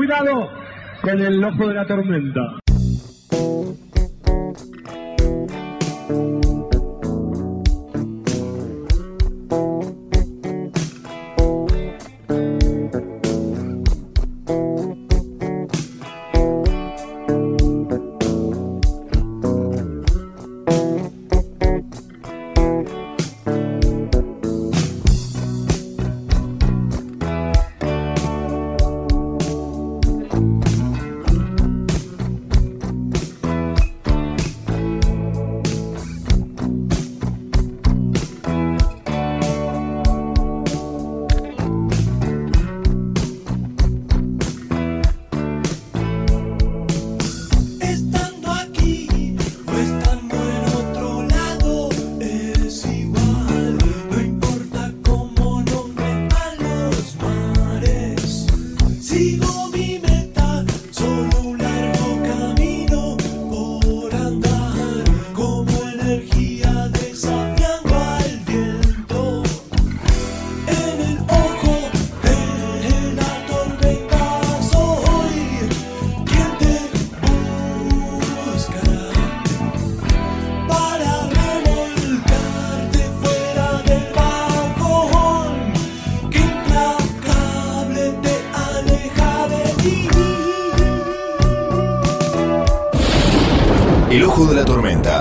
Cuidado con el ojo de la tormenta.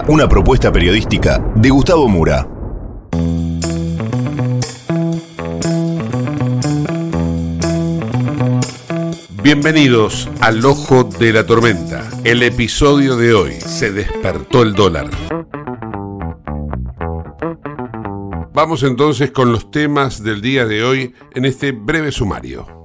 Una propuesta periodística de Gustavo Mura. Bienvenidos al Ojo de la Tormenta. El episodio de hoy se despertó el dólar. Vamos entonces con los temas del día de hoy en este breve sumario.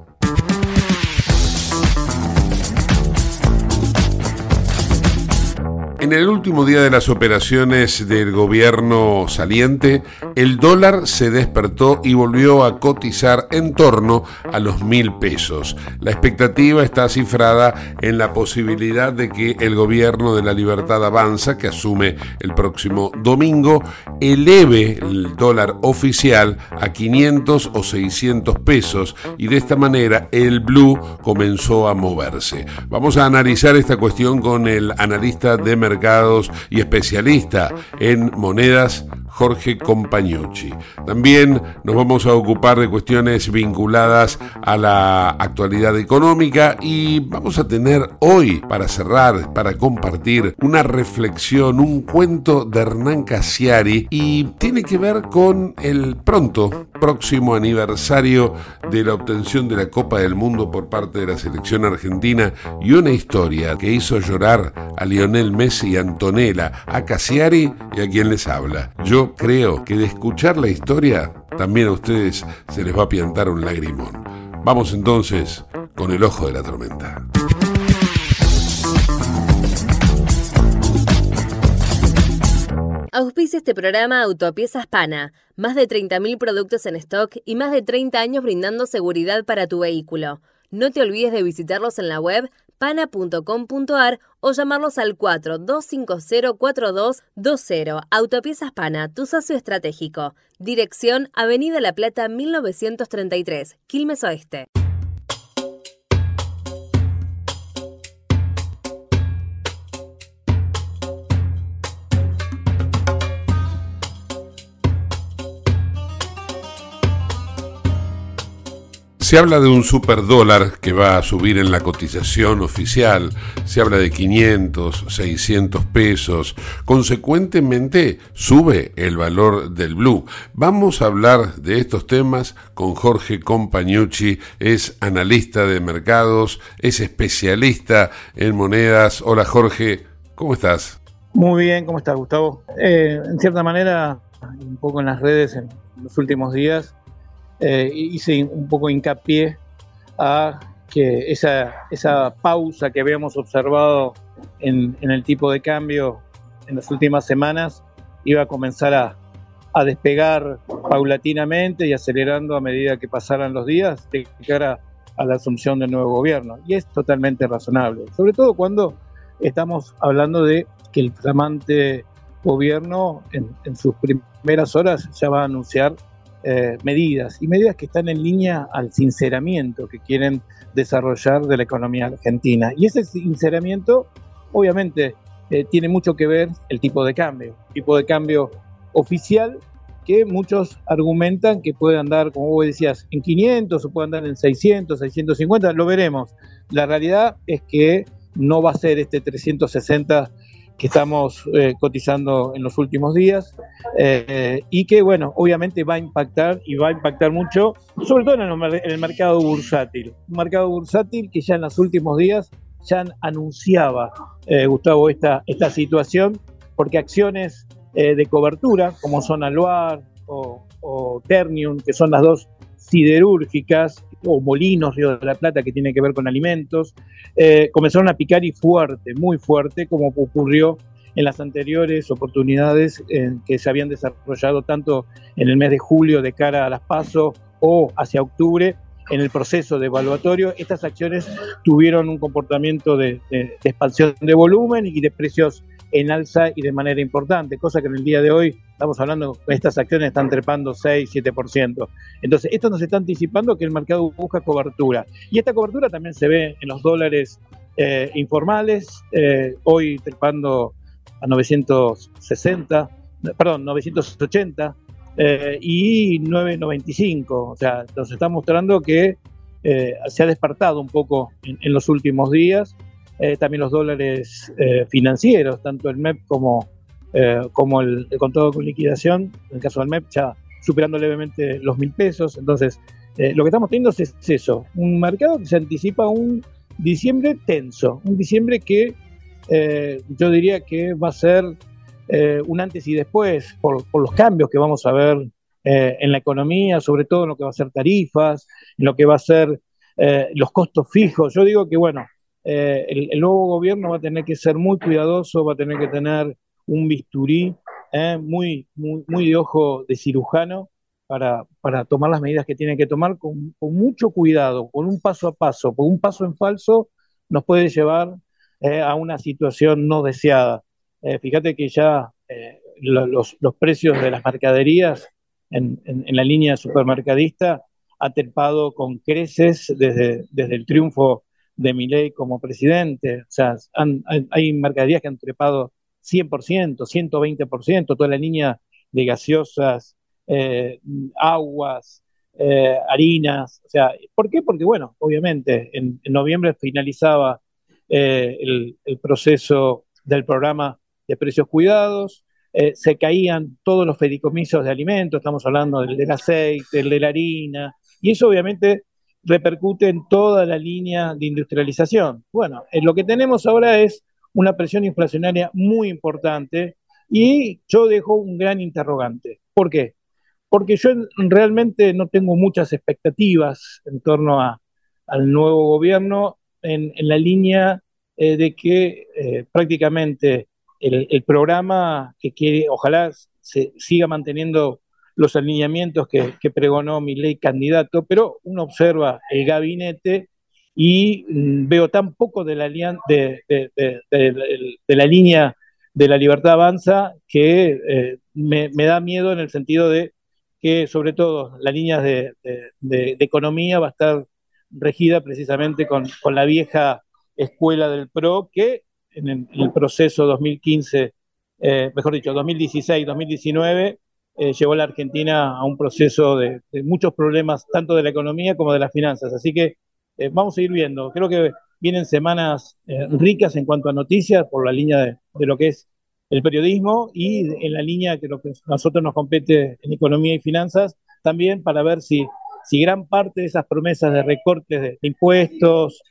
En el último día de las operaciones del gobierno saliente, el dólar se despertó y volvió a cotizar en torno a los mil pesos. La expectativa está cifrada en la posibilidad de que el gobierno de la libertad avanza, que asume el próximo domingo, eleve el dólar oficial a 500 o 600 pesos y de esta manera el blue comenzó a moverse. Vamos a analizar esta cuestión con el analista de mercado y especialista en monedas Jorge Compañucci. También nos vamos a ocupar de cuestiones vinculadas a la actualidad económica y vamos a tener hoy, para cerrar, para compartir, una reflexión, un cuento de Hernán Casiari y tiene que ver con el pronto próximo aniversario de la obtención de la Copa del Mundo por parte de la selección argentina y una historia que hizo llorar a Lionel Messi y Antonella, a Casiari y a quien les habla. Yo creo que de escuchar la historia también a ustedes se les va a piantar un lagrimón. Vamos entonces con el ojo de la tormenta. Auspicia este programa Autopiezas Pana. Más de 30.000 productos en stock y más de 30 años brindando seguridad para tu vehículo. No te olvides de visitarlos en la web pana.com.ar o llamarlos al 42504220. Autopiezas Pana, tu socio estratégico. Dirección Avenida La Plata 1933, Quilmes Oeste. Se habla de un superdólar que va a subir en la cotización oficial, se habla de 500, 600 pesos, consecuentemente sube el valor del blue. Vamos a hablar de estos temas con Jorge Compañucci, es analista de mercados, es especialista en monedas. Hola Jorge, ¿cómo estás? Muy bien, ¿cómo estás Gustavo? Eh, en cierta manera, un poco en las redes en los últimos días, eh, hice un poco hincapié a que esa, esa pausa que habíamos observado en, el tipo de cambio en las últimas semanas iba a comenzar a, a despegar paulatinamente y acelerando a medida que pasaran los días de cara a la asunción del nuevo gobierno. Y es totalmente razonable, sobre todo cuando estamos hablando de que el flamante gobierno en, en sus primeras horas ya va a anunciar eh, medidas y medidas que están en línea al sinceramiento que quieren desarrollar de la economía argentina. Y ese sinceramiento, obviamente, eh, tiene mucho que ver el tipo de cambio, tipo de cambio oficial que muchos argumentan que puede andar, como vos decías, en 500 o puede andar en 600, 650, lo veremos. La realidad es que no va a ser este 360 que estamos eh, cotizando en los últimos días eh, y que, bueno, obviamente va a impactar y va a impactar mucho, sobre todo en el, mercado bursátil. Un mercado bursátil que ya en los últimos días ya anunciaba, eh, Gustavo, esta, esta situación, porque acciones de cobertura, como son Aluar o Ternium, que son las dos siderúrgicas, o Molinos, Río de la Plata, que tiene que ver con alimentos, eh, comenzaron a picar y fuerte, muy fuerte, como ocurrió en las anteriores oportunidades que se habían desarrollado tanto en el mes de julio de cara a las PASO o hacia octubre en el proceso de evaluatorio. Estas acciones tuvieron un comportamiento de expansión de volumen y de precios en alza y de manera importante, cosa que en el día de hoy estamos hablando, estas acciones están trepando 6, 7%. Entonces, esto nos está anticipando que el mercado busca cobertura. Y esta cobertura también se ve en los dólares eh, informales, eh, hoy trepando a 960, perdón, 980 eh, y 995. O sea, nos está mostrando que se ha despertado un poco en los últimos días eh, también los dólares eh, financieros, tanto el MEP como, eh, como el, el, contado con liquidación, en el caso del MEP ya superando levemente los mil pesos. Entonces, lo que estamos teniendo es, eso, un mercado que se anticipa un diciembre tenso, un diciembre que yo diría que va a ser un antes y después por, por, los cambios que vamos a ver en la economía, sobre todo en lo que va a ser tarifas, en lo que va a ser los costos fijos. Yo digo que, bueno, eh, el, nuevo gobierno va a tener que ser muy cuidadoso, va a tener que tener un bisturí eh, muy, muy, de ojo de cirujano para, para, tomar las medidas que tiene que tomar con, mucho cuidado, con un paso a paso, porque un paso en falso nos puede llevar eh, a una situación no deseada. fíjate que ya los, los, precios de las mercaderías en, en, la línea supermercadista ha trepado con creces desde, desde el triunfo de ley como presidente. O sea, hay mercaderías que han trepado 100%, 120%, toda la línea de gaseosas, eh, aguas, eh, harinas. O sea, ¿por qué? Porque, bueno, obviamente, en, noviembre finalizaba eh, el, proceso del programa de precios cuidados, se caían todos los fedicomisos de alimentos, estamos hablando del, del aceite, de la harina, y eso obviamente repercute en toda la línea de industrialización. Bueno, eh, lo que tenemos ahora es una presión inflacionaria muy importante y yo dejo un gran interrogante. ¿Por qué? Porque yo realmente no tengo muchas expectativas en torno al nuevo gobierno en, la línea eh, de que eh, prácticamente el, el, programa que quiere, ojalá se siga manteniendo los alineamientos que, pregonó mi ley candidato, pero uno observa el gabinete y mm, veo tan poco de la, línea de la libertad avanza que eh, me, da miedo en el sentido de que sobre todo la línea de, economía va a estar regida precisamente con, la vieja escuela del PRO que en el, proceso 2015, eh, mejor dicho, 2016-2019, eh, llevó a la Argentina a un proceso de, muchos problemas, tanto de la economía como de las finanzas. Así que eh, vamos a ir viendo. Creo que vienen semanas eh, ricas en cuanto a noticias por la línea de, lo que es el periodismo y en la línea que lo que a nosotros nos compete en economía y finanzas, también para ver si, si gran parte de esas promesas de recortes de, impuestos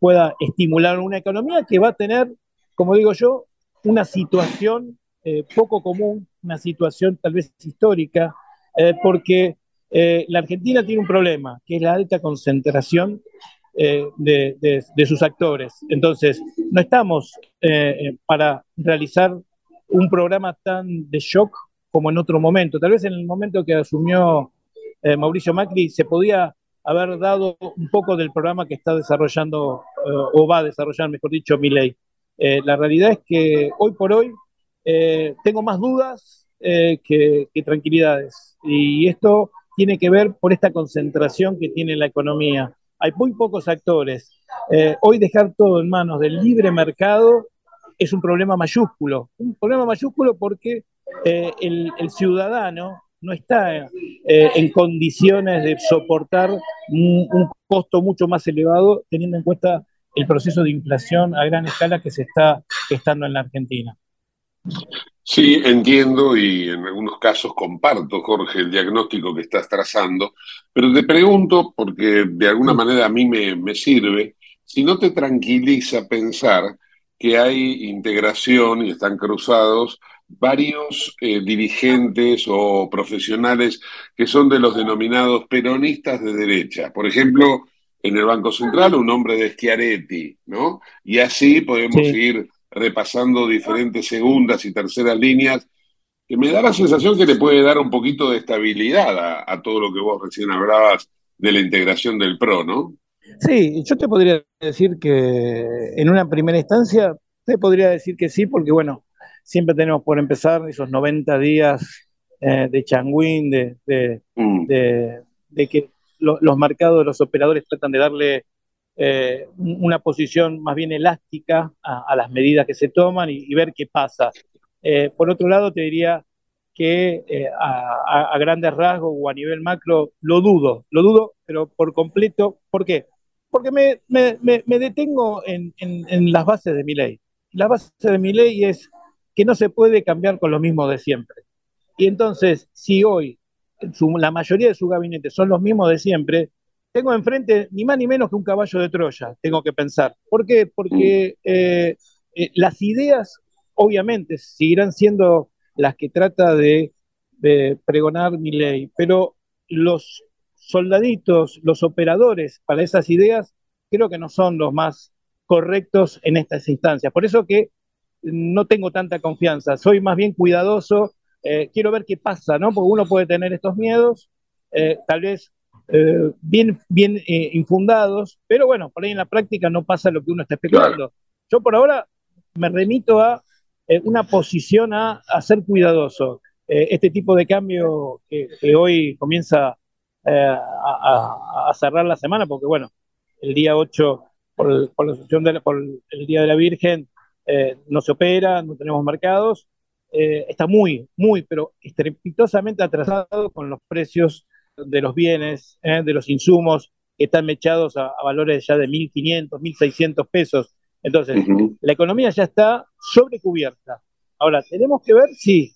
pueda estimular una economía que va a tener, como digo yo, una situación poco común una situación tal vez histórica, eh, porque eh, la Argentina tiene un problema, que es la alta concentración eh, de, sus actores. Entonces, no estamos para realizar un programa tan de shock como en otro momento. Tal vez en el momento que asumió Mauricio Macri se podía haber dado un poco del programa que está desarrollando, o va a desarrollar, mejor dicho, mi ley. la realidad es que hoy por hoy eh, tengo más dudas eh, que, tranquilidades. Y esto tiene que ver por esta concentración que tiene la economía. Hay muy pocos actores. Eh, hoy dejar todo en manos del libre mercado es un problema mayúsculo. Un problema mayúsculo porque el, ciudadano no está en condiciones de soportar un, costo mucho más elevado teniendo en cuenta el proceso de inflación a gran escala que se está gestando en la Argentina. Sí, entiendo y en algunos casos comparto, Jorge, el diagnóstico que estás trazando, pero te pregunto, porque de alguna manera a mí me, sirve, si no te tranquiliza pensar que hay integración y están cruzados varios eh, dirigentes o profesionales que son de los denominados peronistas de derecha. Por ejemplo, en el Banco Central, un hombre de Schiaretti, ¿no? Y así podemos ir repasando diferentes segundas y terceras líneas, que me da la sensación que le puede dar un poquito de estabilidad a, todo lo que vos recién hablabas de la integración del PRO, ¿no? Sí, yo te podría decir que en una primera instancia, te podría decir que sí, porque bueno, siempre tenemos por empezar esos 90 días eh, de changuín, de, de, mm. que los mercados, los operadores tratan de darle eh, una posición más bien elástica a, las medidas que se toman y, ver qué pasa. Eh, por otro lado, te diría que eh, a, grandes rasgos o a nivel macro lo dudo, lo dudo, pero por completo. ¿Por qué? Porque me, detengo en, las bases de mi ley. La base de mi ley es que no se puede cambiar con lo mismo de siempre. Y entonces, si hoy la mayoría de su gabinete son los mismos de siempre, tengo enfrente ni más ni menos que un caballo de Troya, tengo que pensar. ¿Por qué? Porque eh, eh, las ideas, obviamente, seguirán siendo las que trata de, pregonar mi ley, pero los soldaditos, los operadores para esas ideas, creo que no son los más correctos en estas instancias. Por eso que no tengo tanta confianza, soy más bien cuidadoso, eh, quiero ver qué pasa, ¿no? Porque uno puede tener estos miedos, tal vez eh, bien, bien eh, infundados, pero bueno, por ahí en la práctica no pasa lo que uno está especulando. Yo por ahora me remito a eh, una posición a, ser cuidadoso. este tipo de cambio que, hoy comienza a, cerrar la semana, porque bueno, el día 8, por, la por el Día de la Virgen, no se opera, no tenemos mercados, está muy, muy, pero estrepitosamente atrasado con los precios de los bienes, ¿eh? de los insumos, que están mechados a, valores ya de 1.500, 1.600 pesos. Entonces, la economía ya está sobrecubierta. Ahora, tenemos que ver si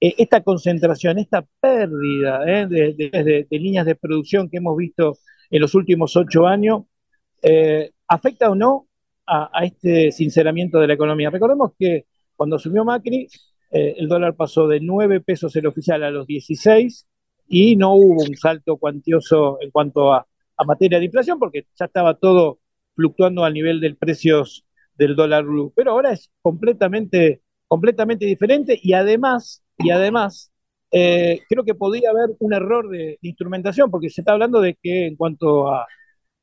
eh, esta concentración, esta pérdida ¿eh? de, líneas de producción que hemos visto en los últimos ocho años, afecta o no a, a, este sinceramiento de la economía. Recordemos que cuando asumió Macri, el dólar pasó de 9 pesos el oficial a los 16 y no hubo un salto cuantioso en cuanto a, materia de inflación porque ya estaba todo fluctuando al nivel del precios del dólar blue. Pero ahora es completamente, completamente diferente y además, y además eh, creo que podría haber un error de, instrumentación porque se está hablando de que en cuanto a,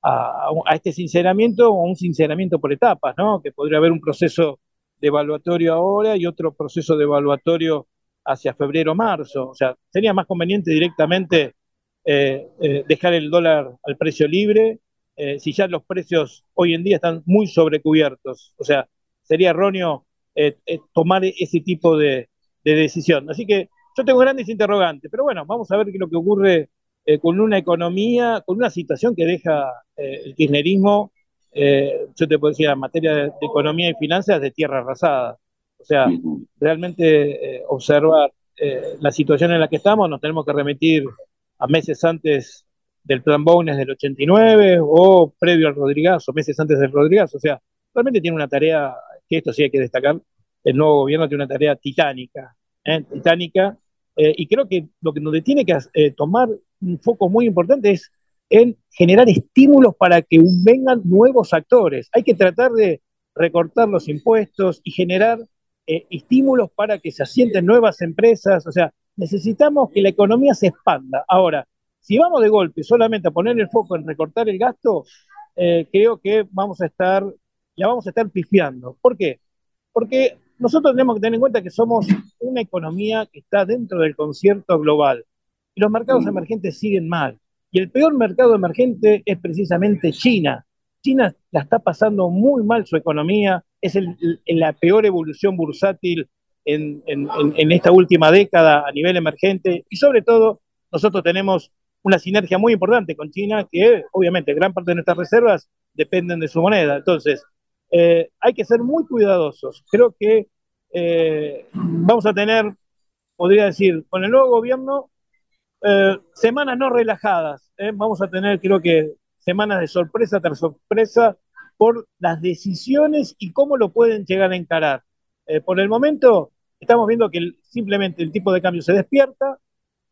a, este sinceramiento, o un sinceramiento por etapas, ¿no? que podría haber un proceso de evaluatorio ahora y otro proceso de evaluatorio hacia febrero-marzo. O sea, sería más conveniente directamente eh, eh, dejar el dólar al precio libre, eh, si ya los precios hoy en día están muy sobrecubiertos. O sea, sería erróneo tomar ese tipo de, decisión. Así que yo tengo grandes interrogantes, pero bueno, vamos a ver qué es lo que ocurre con una economía, con una situación que deja el kirchnerismo, yo te puedo decir, en materia de, de economía y finanzas, de tierra arrasada. O sea, realmente eh, observar eh, la situación en la que estamos, nos tenemos que remitir a meses antes del plan Bones del 89 o previo al Rodrigazo, meses antes del Rodrigazo. O sea, realmente tiene una tarea, que esto sí hay que destacar, el nuevo gobierno tiene una tarea titánica, ¿eh? titánica, y creo que lo que nos tiene que tomar un foco muy importante es en generar estímulos para que vengan nuevos actores. Hay que tratar de recortar los impuestos y generar eh, estímulos para que se asienten nuevas empresas, o sea, necesitamos que la economía se expanda. Ahora, si vamos de golpe solamente a poner el foco en recortar el gasto, eh, creo que vamos a estar, ya vamos a estar pifiando. ¿Por qué? Porque nosotros tenemos que tener en cuenta que somos una economía que está dentro del concierto global. y los mercados mm. emergentes siguen mal. Y el peor mercado emergente es precisamente China. China la está pasando muy mal su economía, es la peor evolución bursátil en, esta última década a nivel emergente y sobre todo nosotros tenemos una sinergia muy importante con China que obviamente gran parte de nuestras reservas dependen de su moneda. Entonces, eh, hay que ser muy cuidadosos. Creo que eh, vamos a tener, podría decir, con el nuevo gobierno, eh, semanas no relajadas. Vamos a tener, creo que, semanas de sorpresa tras sorpresa por las decisiones y cómo lo pueden llegar a encarar. por el momento, estamos viendo que simplemente el tipo de cambio se despierta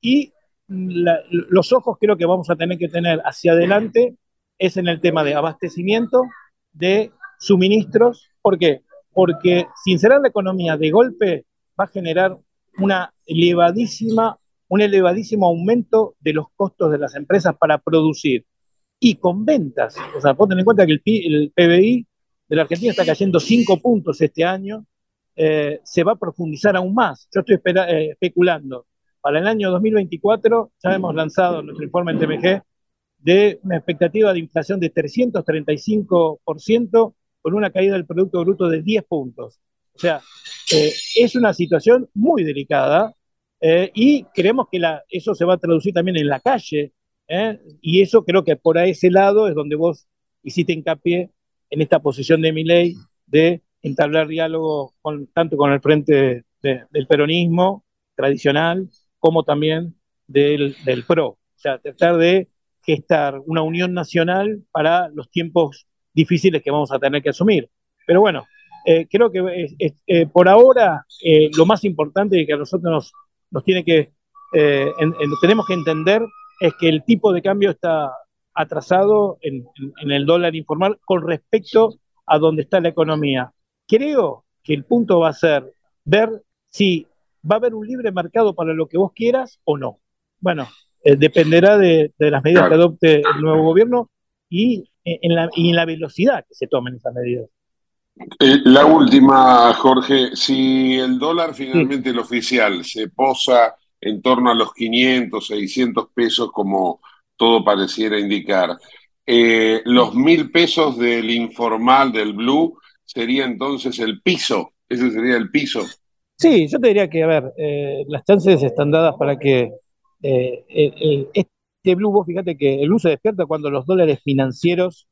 y los ojos creo que vamos a tener que tener hacia adelante es en el tema de abastecimiento, de suministros. ¿Por qué? Porque sincerar la economía de golpe va a generar una elevadísima, un elevadísimo aumento de los costos de las empresas para producir. Y con ventas, o sea, tener en cuenta que el, PBI de la Argentina está cayendo 5 puntos este año, eh, se va a profundizar aún más. Yo estoy eh, especulando. Para el año 2024 ya hemos lanzado nuestro informe en TMG de una expectativa de inflación de 335% con una caída del Producto Bruto de 10 puntos. O sea, eh, es una situación muy delicada y creemos que eso se va a traducir también en la calle eh, y eso creo que por ese lado es donde vos hiciste hincapié en esta posición de mi ley de entablar diálogo tanto con el frente del peronismo tradicional como también del, del PRO. O sea, tratar de gestar una unión nacional para los tiempos difíciles que vamos a tener que asumir. Pero bueno, eh, creo que eh, por ahora lo más importante que a nosotros nos, tiene que, tenemos que entender es que el tipo de cambio está atrasado en, en, el dólar informal con respecto a dónde está la economía. Creo que el punto va a ser ver si va a haber un libre mercado para lo que vos quieras o no. Bueno, dependerá de, de, las medidas que adopte el nuevo gobierno y en la, y en la velocidad que se tomen esas medidas. Eh, la última, Jorge, si el dólar finalmente el oficial se posa en torno a los 500, 600 pesos como todo pareciera indicar, eh, los mil pesos del informal, del blue, sería entonces el piso, ese sería el piso. Sí, yo te diría que, a ver, eh, las chances están dadas para que este este blue, vos fíjate que el blue se despierta cuando los dólares financieros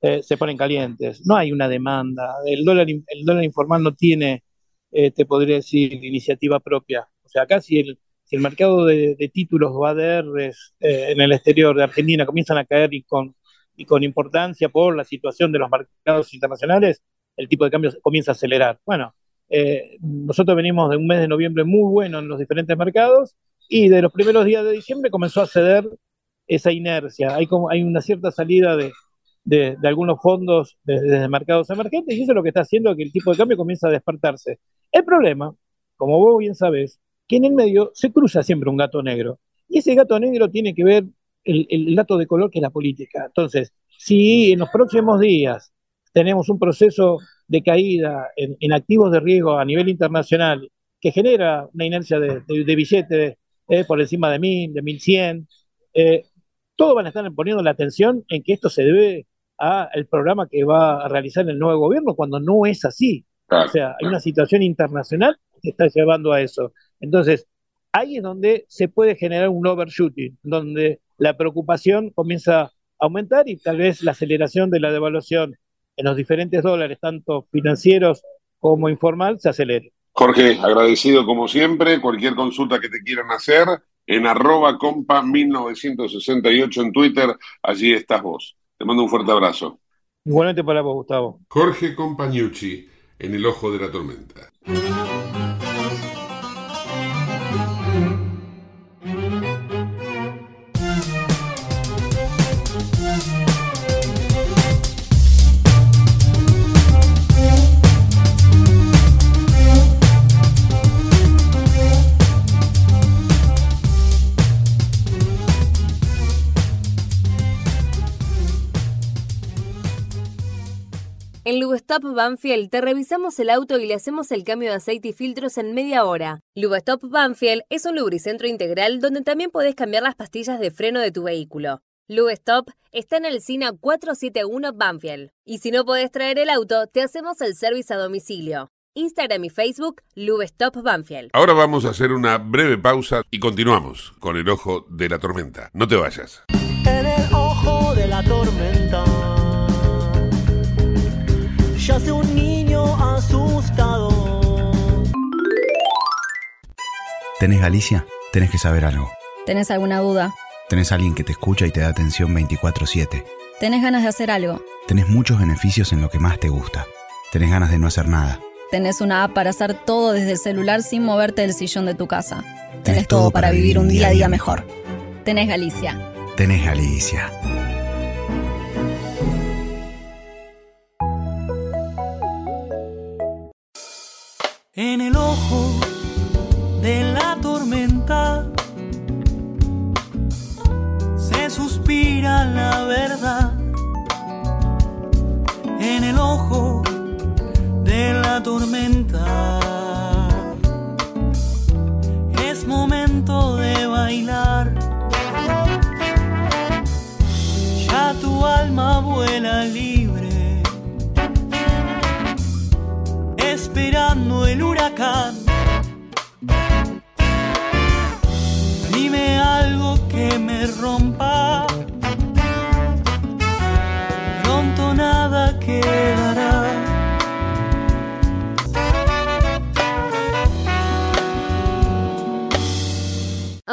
eh, se ponen calientes. No hay una demanda. El dólar, el dólar informal no tiene, eh, te podría decir, iniciativa propia. O sea, acá si el, si el mercado de, títulos o ADRs eh, en el exterior de Argentina comienzan a caer y con, y con importancia por la situación de los mercados internacionales, el tipo de cambio comienza a acelerar. Bueno, nosotros venimos de un mes de noviembre muy bueno en los diferentes mercados y de los primeros días de diciembre comenzó a ceder esa inercia. Hay, como, hay una cierta salida de, de, algunos fondos desde mercados emergentes y eso es lo que está haciendo que el tipo de cambio comienza a despertarse. El problema, como vos bien sabés, que en el medio se cruza siempre un gato negro. Y ese gato negro tiene que ver el, el dato de color que es la política. Entonces, si en los próximos días tenemos un proceso de caída en, activos de riesgo a nivel internacional que genera una inercia de, de, billetes eh, por encima de 1000, de 1100, eh, todos van a estar poniendo la atención en que esto se debe al programa que va a realizar el nuevo gobierno, cuando no es así. o sea, hay una situación internacional está llevando a eso. Entonces, ahí es donde se puede generar un overshooting, donde la preocupación comienza a aumentar y tal vez la aceleración de la devaluación en los diferentes dólares, tanto financieros como informal, se acelere. Jorge, agradecido como siempre. Cualquier consulta que te quieran hacer, en arroba compa 1968 en Twitter, allí estás vos. Te mando un fuerte abrazo. Igualmente para vos, Gustavo. Jorge Compañucci, en el ojo de la tormenta. En Lubestop Banfield te revisamos el auto y le hacemos el cambio de aceite y filtros en media hora. Lubestop Banfield es un lubricentro integral donde también podés cambiar las pastillas de freno de tu vehículo. Lubestop está en el SINA 471 Banfield. Y si no podés traer el auto, te hacemos el servicio a domicilio. Instagram y Facebook, Lubestop Banfield. Ahora vamos a hacer una breve pausa y continuamos con el ojo de la tormenta. No te vayas. En el ojo de la tormenta yace un niño asustado. ¿Tenés Galicia? Tenés que saber algo. ¿Tenés alguna duda? Tenés alguien que te escucha y te da atención 24/7. ¿Tenés ganas de hacer algo? Tenés muchos beneficios en lo que más te gusta. Tenés ganas de no hacer nada. Tenés una app para hacer todo desde el celular sin moverte del sillón de tu casa. Tenés, todo para vivir un día a día mejor. Tenés Galicia. Tenés Galicia. En el ojo de la tormenta se suspira la verdad. En el ojo de la tormenta es momento de bailar. Ya tu alma vuela libre. Esperando el huracán. Dime algo que me rompa.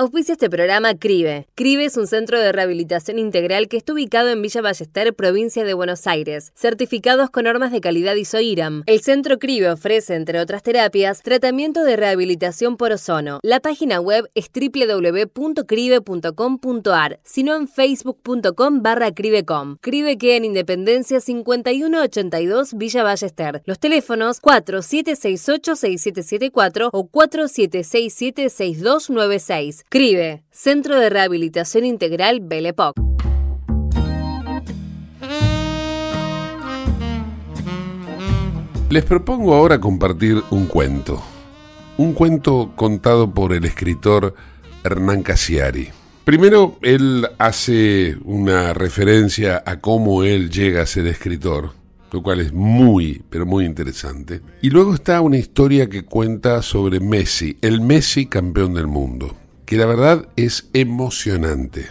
Auspicia este programa CRIBE. CRIBE es un centro de rehabilitación integral que está ubicado en Villa Ballester, provincia de Buenos Aires, certificados con normas de calidad ISOIRAM. El centro CRIBE ofrece, entre otras terapias, tratamiento de rehabilitación por ozono. La página web es www.cribe.com.ar, sino en facebook.com barra cribecom. CRIBE queda en Independencia 5182 Villa Ballester. Los teléfonos 4768-6774 o 4767-6296. CRIBE, Centro de Rehabilitación Integral Belepoc. Les propongo ahora compartir un cuento. Un cuento contado por el escritor Hernán Casiari. Primero, él hace una referencia a cómo él llega a ser escritor, lo cual es muy, pero muy interesante. Y luego está una historia que cuenta sobre Messi, el Messi campeón del mundo, que la verdad es emocionante.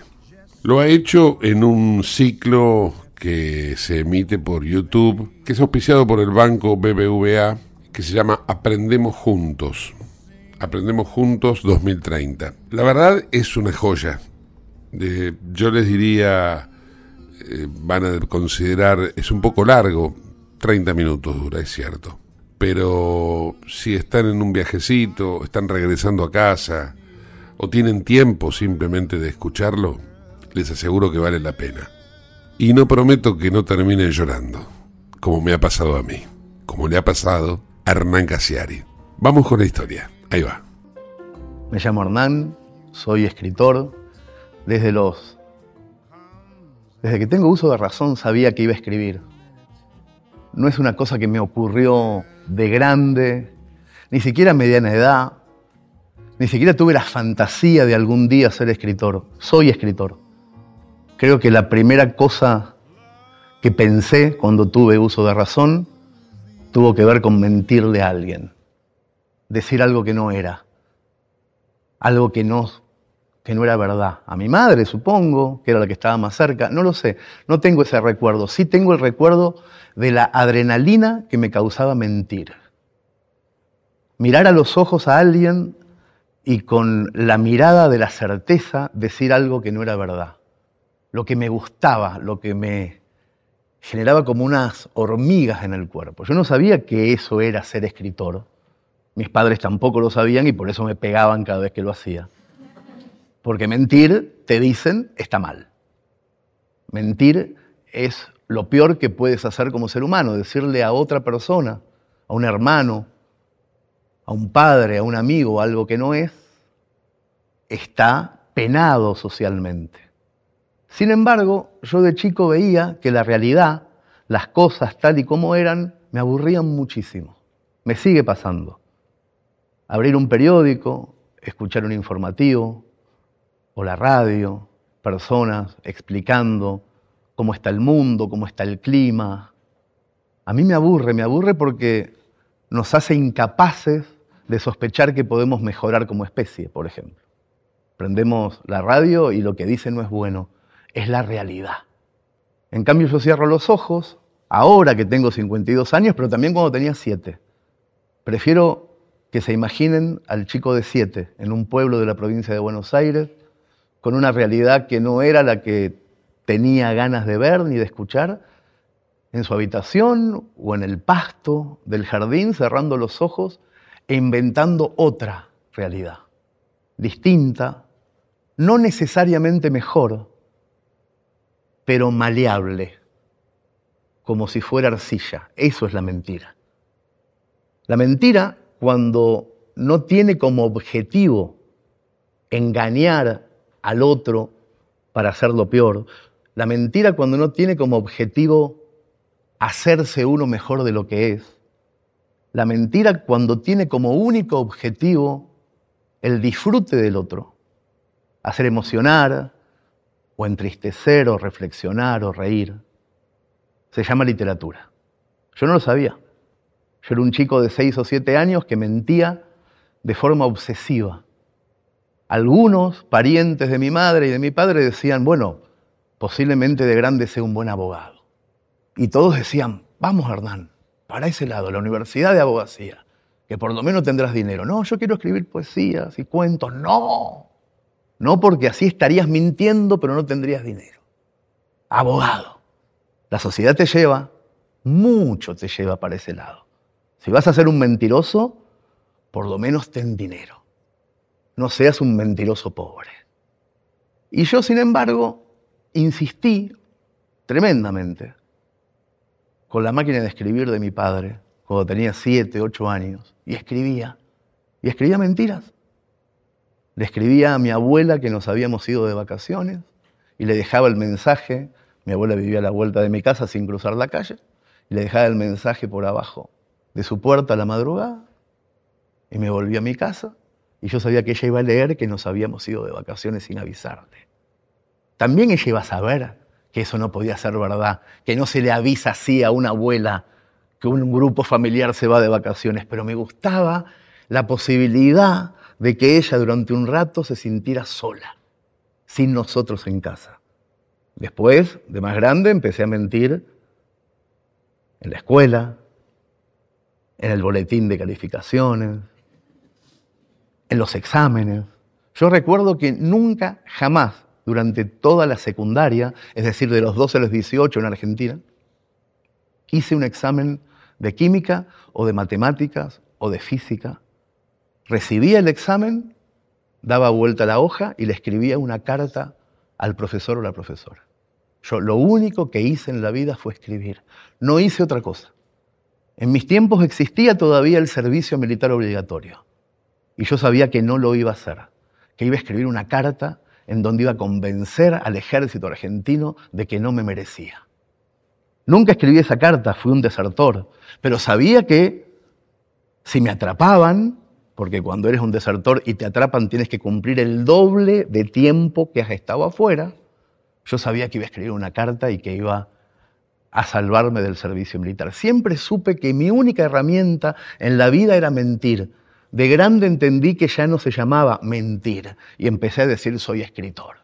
Lo ha hecho en un ciclo que se emite por YouTube, que es auspiciado por el banco BBVA, que se llama Aprendemos Juntos. Aprendemos Juntos 2030. La verdad es una joya. Yo les diría, eh, van a considerar, es un poco largo, 30 minutos dura, es cierto. Pero si están en un viajecito, están regresando a casa, o tienen tiempo simplemente de escucharlo, les aseguro que vale la pena. Y no prometo que no terminen llorando, como me ha pasado a mí, como le ha pasado a Hernán Casiari. Vamos con la historia, ahí va. Me llamo Hernán, soy escritor. Desde los. Desde que tengo uso de razón sabía que iba a escribir. No es una cosa que me ocurrió de grande, ni siquiera a mediana edad, ni siquiera tuve la fantasía de algún día ser escritor. Soy escritor. Creo que la primera cosa que pensé cuando tuve uso de razón tuvo que ver con mentirle a alguien, decir algo que no era, algo que no, que no era verdad. A mi madre, supongo, que era la que estaba más cerca, no lo sé, no tengo ese recuerdo. Sí tengo el recuerdo de la adrenalina que me causaba mentir. Mirar a los ojos a alguien y con la mirada de la certeza decir algo que no era verdad. Lo que me gustaba, lo que me generaba como unas hormigas en el cuerpo. Yo no sabía que eso era ser escritor. Mis padres tampoco lo sabían y por eso me pegaban cada vez que lo hacía. Porque mentir, te dicen, está mal. Mentir es lo peor que puedes hacer como ser humano, decirle a otra persona, a un hermano, a un padre, a un amigo, algo que no es, está penado socialmente. Sin embargo, yo de chico veía que la realidad las cosas tal y como eran, me aburrían muchísimo. Me sigue pasando. Abrir un periódico, escuchar un informativo o la radio, personas explicando cómo está el mundo, cómo está el clima. A mí me aburre, me aburre porque nos hace incapaces de sospechar que podemos mejorar como especie, por ejemplo. Prendemos la radio y lo que dice no es bueno, es la realidad. En cambio yo cierro los ojos, ahora que tengo 52 años, pero también cuando tenía 7. Prefiero que se imaginen al chico de 7 en un pueblo de la provincia de Buenos Aires, con una realidad que no era la que tenía ganas de ver ni de escuchar, en su habitación o en el pasto del jardín, cerrando los ojos inventando otra realidad, distinta, no necesariamente mejor, pero maleable, como si fuera arcilla. Eso es la mentira. La mentira, cuando no tiene como objetivo engañar al otro para hacerlo peor, la mentira cuando no tiene como objetivo hacerse uno mejor de lo que es, la mentira cuando tiene como único objetivo el disfrute del otro, hacer emocionar o entristecer o reflexionar o reír, se llama literatura. Yo no lo sabía. Yo era un chico de seis o siete años que mentía de forma obsesiva. Algunos parientes de mi madre y de mi padre decían, bueno, posiblemente de grande sea un buen abogado. Y todos decían, vamos Hernán, para ese lado, la Universidad de Abogacía, que por lo menos tendrás dinero. No, yo quiero escribir poesías y cuentos. No, no porque así estarías mintiendo, pero no tendrías dinero. Abogado. La sociedad te lleva, mucho te lleva para ese lado. Si vas a ser un mentiroso, por lo menos ten dinero. No seas un mentiroso pobre. Y yo, sin embargo, insistí tremendamente con la máquina de escribir de mi padre cuando tenía siete, ocho años y escribía. Y escribía mentiras. Le escribía a mi abuela que nos habíamos ido de vacaciones y le dejaba el mensaje. Mi abuela vivía a la vuelta de mi casa sin cruzar la calle. Y le dejaba el mensaje por abajo de su puerta a la madrugada. Y me volví a mi casa y yo sabía que ella iba a leer que nos habíamos ido de vacaciones sin avisarle. También ella iba a saber que eso no podía ser verdad, que no se le avisa así a una abuela que un grupo familiar se va de vacaciones, pero me gustaba la posibilidad de que ella durante un rato se sintiera sola, sin nosotros en casa. Después, de más grande, empecé a mentir en la escuela, en el boletín de calificaciones, en los exámenes. Yo recuerdo que nunca, jamás durante toda la secundaria, es decir, de los 12 a los 18 en Argentina, hice un examen de química o de matemáticas o de física. Recibía el examen, daba vuelta la hoja y le escribía una carta al profesor o la profesora. Yo lo único que hice en la vida fue escribir. No hice otra cosa. En mis tiempos existía todavía el servicio militar obligatorio. Y yo sabía que no lo iba a hacer, que iba a escribir una carta en donde iba a convencer al ejército argentino de que no me merecía. Nunca escribí esa carta, fui un desertor, pero sabía que si me atrapaban, porque cuando eres un desertor y te atrapan tienes que cumplir el doble de tiempo que has estado afuera, yo sabía que iba a escribir una carta y que iba a salvarme del servicio militar. Siempre supe que mi única herramienta en la vida era mentir, de grande entendí que ya no se llamaba mentir y empecé a decir soy escritor.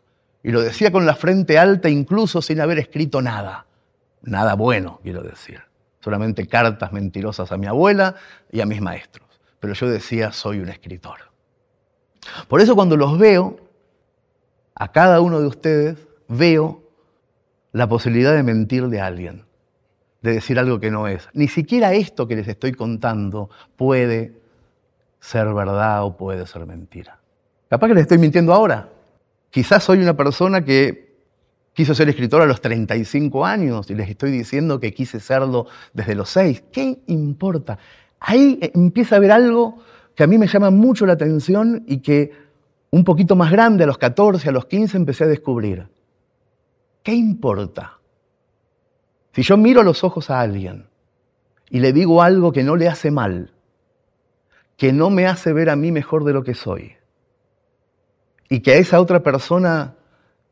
Y lo decía con la frente alta incluso sin haber escrito nada. Nada bueno, quiero decir. Solamente cartas mentirosas a mi abuela y a mis maestros. Pero yo decía soy un escritor. Por eso cuando los veo, a cada uno de ustedes, veo la posibilidad de mentirle a alguien, de decir algo que no es. Ni siquiera esto que les estoy contando puede ser verdad o puede ser mentira. Capaz que les estoy mintiendo ahora. Quizás soy una persona que quiso ser escritor a los 35 años y les estoy diciendo que quise serlo desde los 6. ¿Qué importa? Ahí empieza a haber algo que a mí me llama mucho la atención y que un poquito más grande, a los 14, a los 15, empecé a descubrir. ¿Qué importa? Si yo miro los ojos a alguien y le digo algo que no le hace mal, que no me hace ver a mí mejor de lo que soy, y que a esa otra persona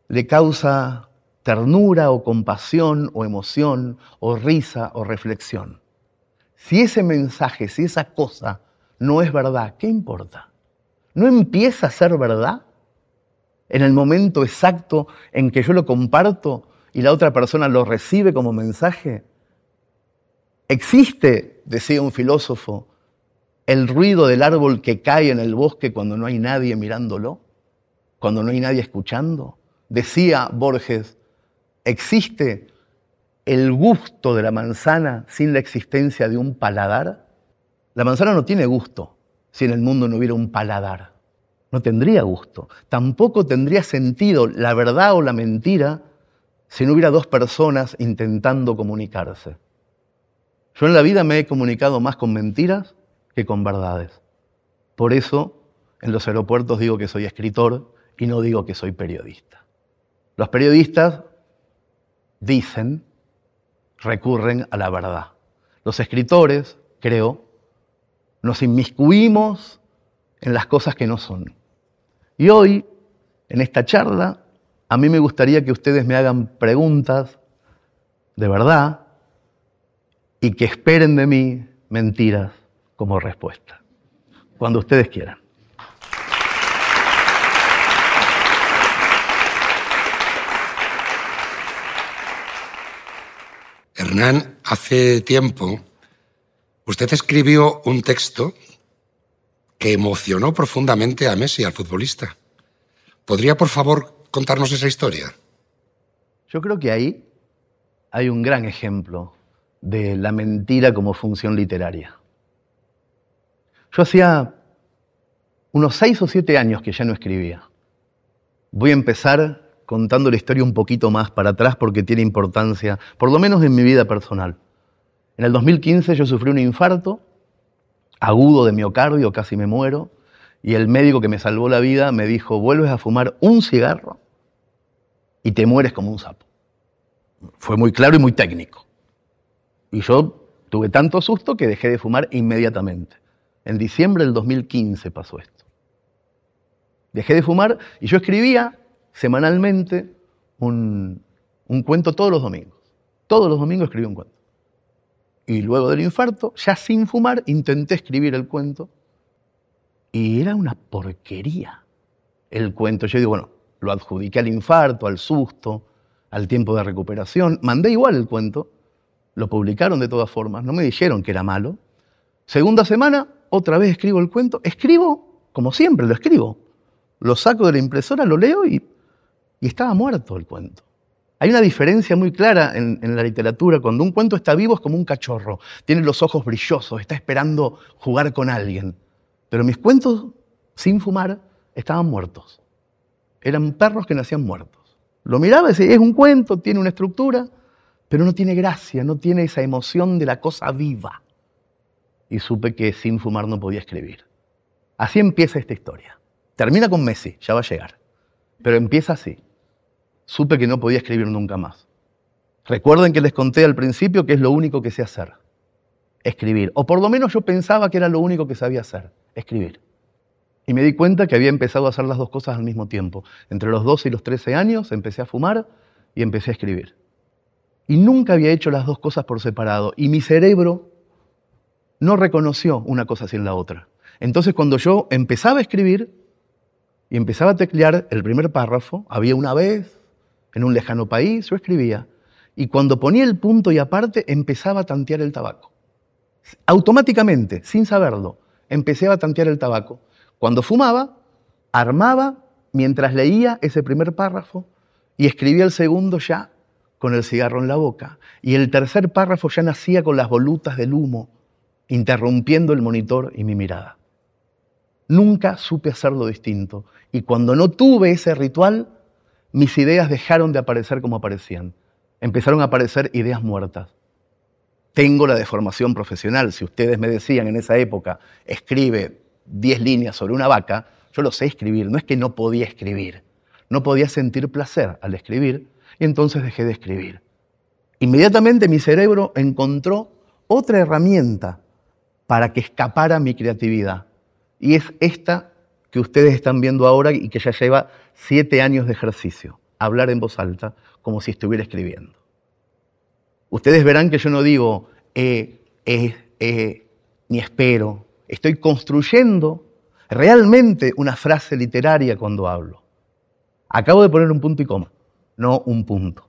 le causa ternura o compasión o emoción o risa o reflexión. Si ese mensaje, si esa cosa no es verdad, ¿qué importa? ¿No empieza a ser verdad en el momento exacto en que yo lo comparto y la otra persona lo recibe como mensaje? Existe, decía un filósofo, el ruido del árbol que cae en el bosque cuando no hay nadie mirándolo cuando no hay nadie escuchando? Decía Borges, ¿existe el gusto de la manzana sin la existencia de un paladar? La manzana no tiene gusto si en el mundo no hubiera un paladar. No tendría gusto. Tampoco tendría sentido la verdad o la mentira si no hubiera dos personas intentando comunicarse. Yo en la vida me he comunicado más con mentiras que con verdades. Por eso en los aeropuertos digo que soy escritor y no digo que soy periodista. Los periodistas dicen, recurren a la verdad. Los escritores, creo, nos inmiscuimos en las cosas que no son. Y hoy, en esta charla, a mí me gustaría que ustedes me hagan preguntas de verdad y que esperen de mí mentiras como respuesta, cuando ustedes quieran. Hernán, hace tiempo usted escribió un texto que emocionó profundamente a Messi, al futbolista. ¿Podría, por favor, contarnos esa historia? Yo creo que ahí hay un gran ejemplo de la mentira como función literaria. Yo hacía unos seis o siete años que ya no escribía. Voy a empezar contando la historia un poquito más para atrás porque tiene importancia, por lo menos en mi vida personal. En el 2015 yo sufrí un infarto agudo de miocardio, casi me muero, y el médico que me salvó la vida me dijo, vuelves a fumar un cigarro y te mueres como un sapo. Fue muy claro y muy técnico. Y yo tuve tanto susto que dejé de fumar inmediatamente. En diciembre del 2015 pasó esto. Dejé de fumar y yo escribía semanalmente un, cuento todos los domingos. Todos los domingos escribí un cuento. Y luego del infarto, ya sin fumar, intenté escribir el cuento. Y era una porquería el cuento. Yo digo, bueno, lo adjudiqué al infarto, al susto, al tiempo de recuperación. Mandé igual el cuento. Lo publicaron de todas formas. No me dijeron que era malo. Segunda semana, otra vez escribo el cuento. Escribo como siempre, lo escribo. Lo saco de la impresora, lo leo y estaba muerto el cuento. Hay una diferencia muy clara en, la literatura. Cuando un cuento está vivo es como un cachorro. Tiene los ojos brillosos, está esperando jugar con alguien. Pero mis cuentos, sin fumar, estaban muertos. Eran perros que nacían muertos. Lo miraba y decía, es un cuento, tiene una estructura, pero no tiene gracia, no tiene esa emoción de la cosa viva. Y supe que sin fumar no podía escribir. Así empieza esta historia. Termina con Messi, ya va a llegar. Pero empieza así supe que no podía escribir nunca más. Recuerden que les conté al principio que es lo único que sé hacer, escribir. O por lo menos yo pensaba que era lo único que sabía hacer, escribir. Y me di cuenta que había empezado a hacer las dos cosas al mismo tiempo. Entre los 12 y los 13 años empecé a fumar y empecé a escribir. Y nunca había hecho las dos cosas por separado. Y mi cerebro no reconoció una cosa sin la otra. Entonces cuando yo empezaba a escribir y empezaba a teclear el primer párrafo, había una vez, en un lejano país, yo escribía. Y cuando ponía el punto y aparte, empezaba a tantear el tabaco. Automáticamente, sin saberlo, empecé a tantear el tabaco. Cuando fumaba, armaba mientras leía ese primer párrafo y escribía el segundo ya con el cigarro en la boca. Y el tercer párrafo ya nacía con las volutas del humo, interrumpiendo el monitor y mi mirada. Nunca supe hacerlo distinto. Y cuando no tuve ese ritual, mis ideas dejaron de aparecer como aparecían. Empezaron a aparecer ideas muertas. Tengo la deformación profesional. Si ustedes me decían en esa época, escribe 10 líneas sobre una vaca, yo lo sé escribir. No es que no podía escribir. No podía sentir placer al escribir y entonces dejé de escribir. Inmediatamente mi cerebro encontró otra herramienta para que escapara mi creatividad. Y es esta que ustedes están viendo ahora y que ya lleva siete años de ejercicio. Hablar en voz alta como si estuviera escribiendo. Ustedes verán que yo no digo, eh, eh, eh, ni espero. Estoy construyendo realmente una frase literaria cuando hablo. Acabo de poner un punto y coma, no un punto.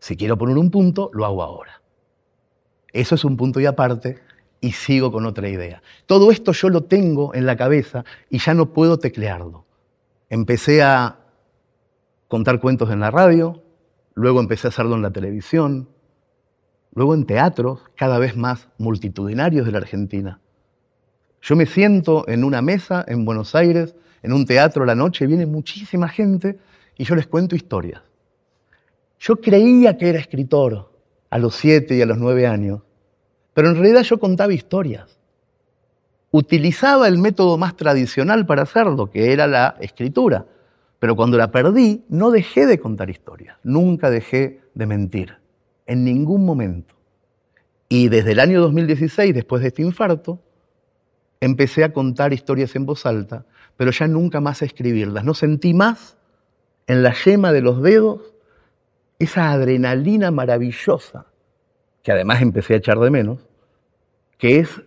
Si quiero poner un punto, lo hago ahora. Eso es un punto y aparte y sigo con otra idea. Todo esto yo lo tengo en la cabeza y ya no puedo teclearlo. Empecé a contar cuentos en la radio, luego empecé a hacerlo en la televisión, luego en teatros cada vez más multitudinarios de la Argentina. Yo me siento en una mesa en Buenos Aires, en un teatro la noche, viene muchísima gente y yo les cuento historias. Yo creía que era escritor a los siete y a los nueve años, pero en realidad yo contaba historias. Utilizaba el método más tradicional para hacerlo, que era la escritura. Pero cuando la perdí, no dejé de contar historias, nunca dejé de mentir, en ningún momento. Y desde el año 2016, después de este infarto, empecé a contar historias en voz alta, pero ya nunca más a escribirlas. No sentí más en la yema de los dedos esa adrenalina maravillosa, que además empecé a echar de menos, que es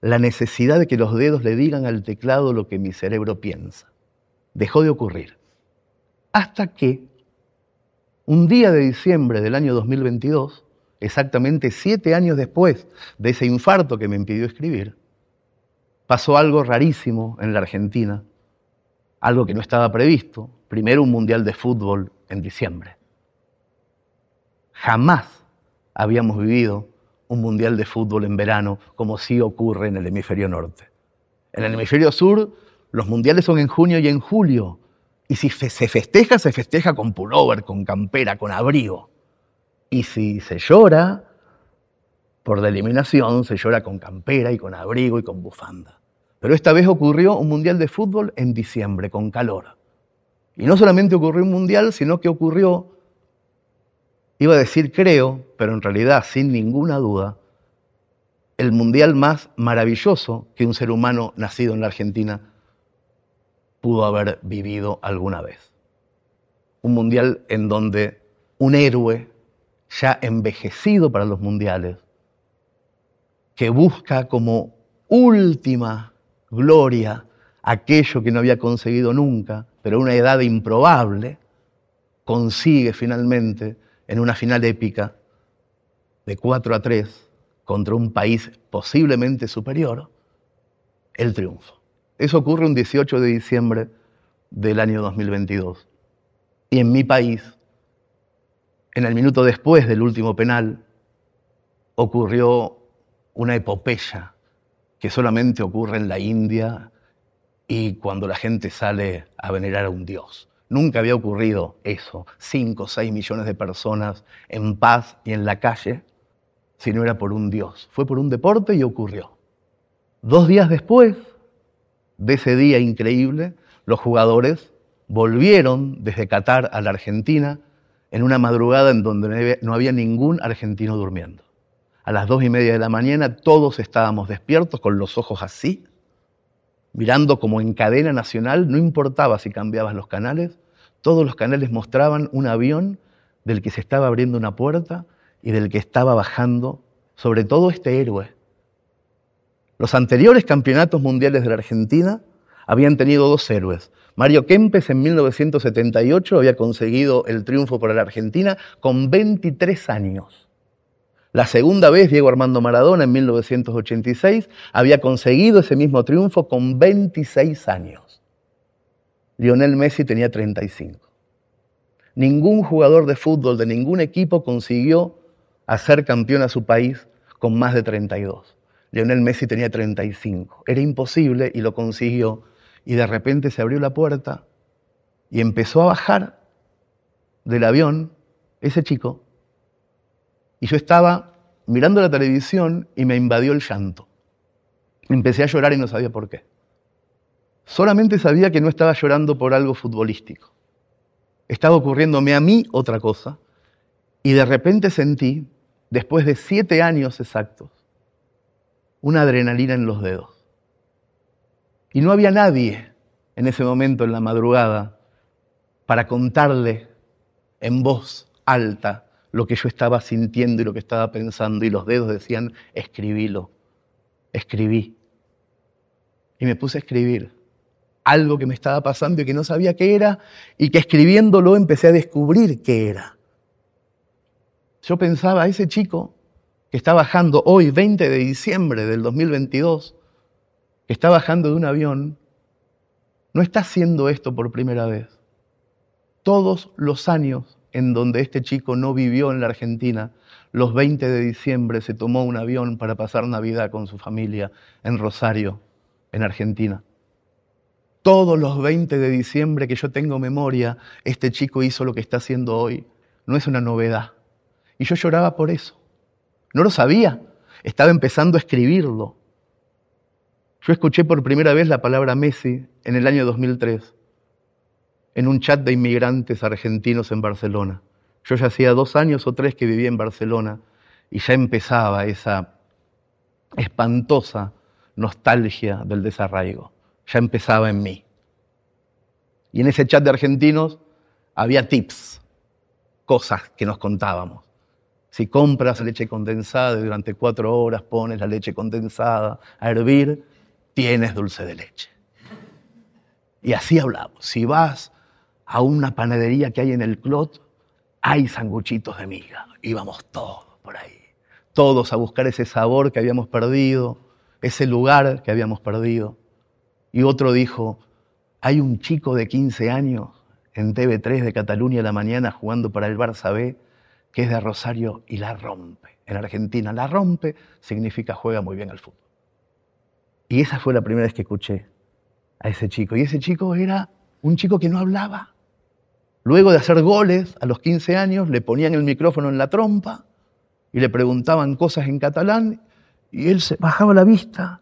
la necesidad de que los dedos le digan al teclado lo que mi cerebro piensa. Dejó de ocurrir. Hasta que un día de diciembre del año 2022, exactamente siete años después de ese infarto que me impidió escribir, pasó algo rarísimo en la Argentina, algo que no estaba previsto. Primero un mundial de fútbol en diciembre. Jamás habíamos vivido un mundial de fútbol en verano como sí ocurre en el hemisferio norte. En el hemisferio sur los mundiales son en junio y en julio. Y si se festeja, se festeja con pullover, con campera, con abrigo. Y si se llora, por la eliminación, se llora con campera y con abrigo y con bufanda. Pero esta vez ocurrió un mundial de fútbol en diciembre, con calor. Y no solamente ocurrió un mundial, sino que ocurrió, iba a decir creo, pero en realidad sin ninguna duda, el mundial más maravilloso que un ser humano nacido en la Argentina pudo haber vivido alguna vez. Un mundial en donde un héroe ya envejecido para los mundiales, que busca como última gloria aquello que no había conseguido nunca, pero una edad improbable, consigue finalmente en una final épica de 4 a 3 contra un país posiblemente superior, el triunfo. Eso ocurre un 18 de diciembre del año 2022. Y en mi país, en el minuto después del último penal, ocurrió una epopeya que solamente ocurre en la India y cuando la gente sale a venerar a un dios. Nunca había ocurrido eso, cinco o seis millones de personas en paz y en la calle, si no era por un dios. Fue por un deporte y ocurrió. Dos días después de ese día increíble, los jugadores volvieron desde Qatar a la Argentina en una madrugada en donde no había ningún argentino durmiendo. A las dos y media de la mañana todos estábamos despiertos con los ojos así, mirando como en cadena nacional, no importaba si cambiabas los canales, todos los canales mostraban un avión del que se estaba abriendo una puerta y del que estaba bajando, sobre todo este héroe. Los anteriores campeonatos mundiales de la Argentina habían tenido dos héroes. Mario Kempes en 1978 había conseguido el triunfo para la Argentina con 23 años. La segunda vez, Diego Armando Maradona, en 1986, había conseguido ese mismo triunfo con 26 años. Lionel Messi tenía 35. Ningún jugador de fútbol de ningún equipo consiguió hacer campeón a su país con más de 32. Lionel Messi tenía 35. Era imposible y lo consiguió. Y de repente se abrió la puerta y empezó a bajar del avión ese chico y yo estaba mirando la televisión y me invadió el llanto. Empecé a llorar y no sabía por qué. Solamente sabía que no estaba llorando por algo futbolístico. Estaba ocurriéndome a mí otra cosa Y de repente sentí, después de siete años exactos, una adrenalina en los dedos. Y no había nadie en ese momento, en la madrugada, para contarle en voz alta lo que yo estaba sintiendo y lo que estaba pensando. Y los dedos decían, escribílo, escribí. Y me puse a escribir algo que me estaba pasando y que no sabía qué era, y que escribiéndolo empecé a descubrir qué era. Yo pensaba, ese chico que está bajando hoy, 20 de diciembre del 2022, que está bajando de un avión, no está haciendo esto por primera vez. Todos los años en donde este chico no vivió en la Argentina, los 20 de diciembre se tomó un avión para pasar Navidad con su familia en Rosario, en Argentina. Todos los 20 de diciembre que yo tengo memoria, este chico hizo lo que está haciendo hoy. No es una novedad. Y yo lloraba por eso. No lo sabía. Estaba empezando a escribirlo. Yo escuché por primera vez la palabra Messi en el año 2003, en un chat de inmigrantes argentinos en Barcelona. Yo ya hacía dos años o tres que vivía en Barcelona y ya empezaba esa espantosa nostalgia del desarraigo ya empezaba en mí. Y en ese chat de argentinos había tips, cosas que nos contábamos. Si compras leche condensada y durante cuatro horas pones la leche condensada a hervir, tienes dulce de leche. Y así hablamos. Si vas a una panadería que hay en el Clot, hay sanguchitos de miga. Íbamos todos por ahí. Todos a buscar ese sabor que habíamos perdido, ese lugar que habíamos perdido. Y otro dijo, hay un chico de 15 años en TV3 de Cataluña a la mañana jugando para el Barça B, que es de Rosario y la rompe. En Argentina la rompe significa juega muy bien al fútbol. Y esa fue la primera vez que escuché a ese chico. Y ese chico era un chico que no hablaba. Luego de hacer goles a los 15 años, le ponían el micrófono en la trompa y le preguntaban cosas en catalán y él se bajaba la vista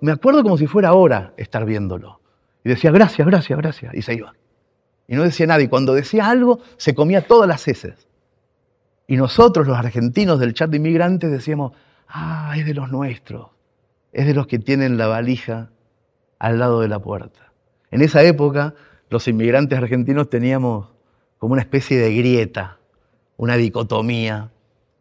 me acuerdo como si fuera ahora estar viéndolo. Y decía, gracias, gracias, gracias. Y se iba. Y no decía nada. Y cuando decía algo, se comía todas las heces. Y nosotros, los argentinos del chat de inmigrantes, decíamos, ah, es de los nuestros. Es de los que tienen la valija al lado de la puerta. En esa época, los inmigrantes argentinos teníamos como una especie de grieta, una dicotomía.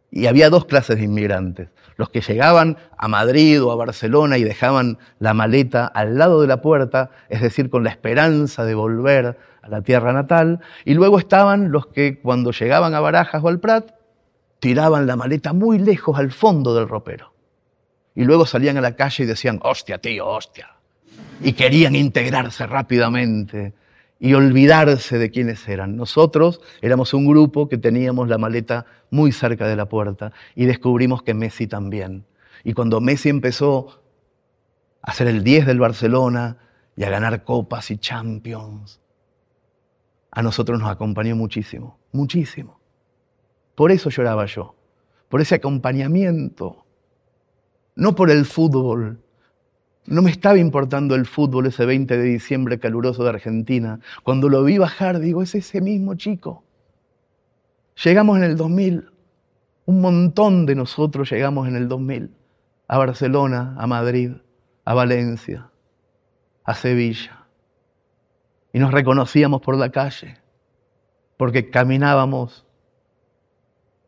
Y había dos clases de inmigrantes los que llegaban a Madrid o a Barcelona y dejaban la maleta al lado de la puerta, es decir, con la esperanza de volver a la tierra natal, y luego estaban los que cuando llegaban a Barajas o al Prat, tiraban la maleta muy lejos al fondo del ropero. Y luego salían a la calle y decían, hostia, tío, hostia. Y querían integrarse rápidamente y olvidarse de quiénes eran. Nosotros éramos un grupo que teníamos la maleta muy cerca de la puerta y descubrimos que Messi también. Y cuando Messi empezó a ser el 10 del Barcelona y a ganar copas y champions, a nosotros nos acompañó muchísimo, muchísimo. Por eso lloraba yo, por ese acompañamiento, no por el fútbol, no me estaba importando el fútbol ese 20 de diciembre caluroso de Argentina. Cuando lo vi bajar, digo, es ese mismo chico. Llegamos en el 2000, un montón de nosotros llegamos en el 2000 a Barcelona, a Madrid, a Valencia, a Sevilla. Y nos reconocíamos por la calle, porque caminábamos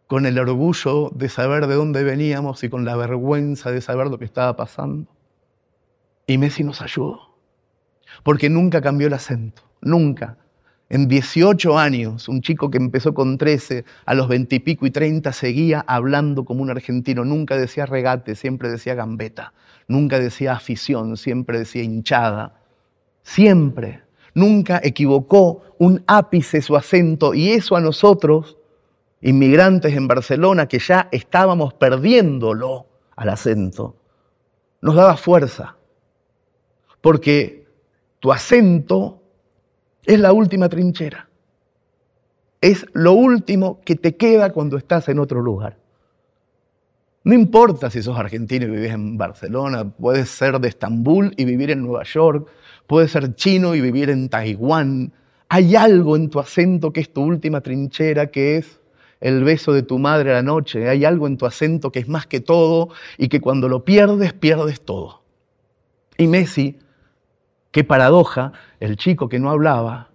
con el orgullo de saber de dónde veníamos y con la vergüenza de saber lo que estaba pasando. Y Messi nos ayudó, porque nunca cambió el acento, nunca. En 18 años, un chico que empezó con 13, a los 20 y pico y 30 seguía hablando como un argentino, nunca decía regate, siempre decía gambeta, nunca decía afición, siempre decía hinchada, siempre, nunca equivocó un ápice su acento. Y eso a nosotros, inmigrantes en Barcelona, que ya estábamos perdiéndolo al acento, nos daba fuerza porque tu acento es la última trinchera. Es lo último que te queda cuando estás en otro lugar. No importa si sos argentino y vivís en Barcelona, puedes ser de Estambul y vivir en Nueva York, puedes ser chino y vivir en Taiwán. Hay algo en tu acento que es tu última trinchera, que es el beso de tu madre a la noche, hay algo en tu acento que es más que todo y que cuando lo pierdes, pierdes todo. Y Messi, qué paradoja, el chico que no hablaba,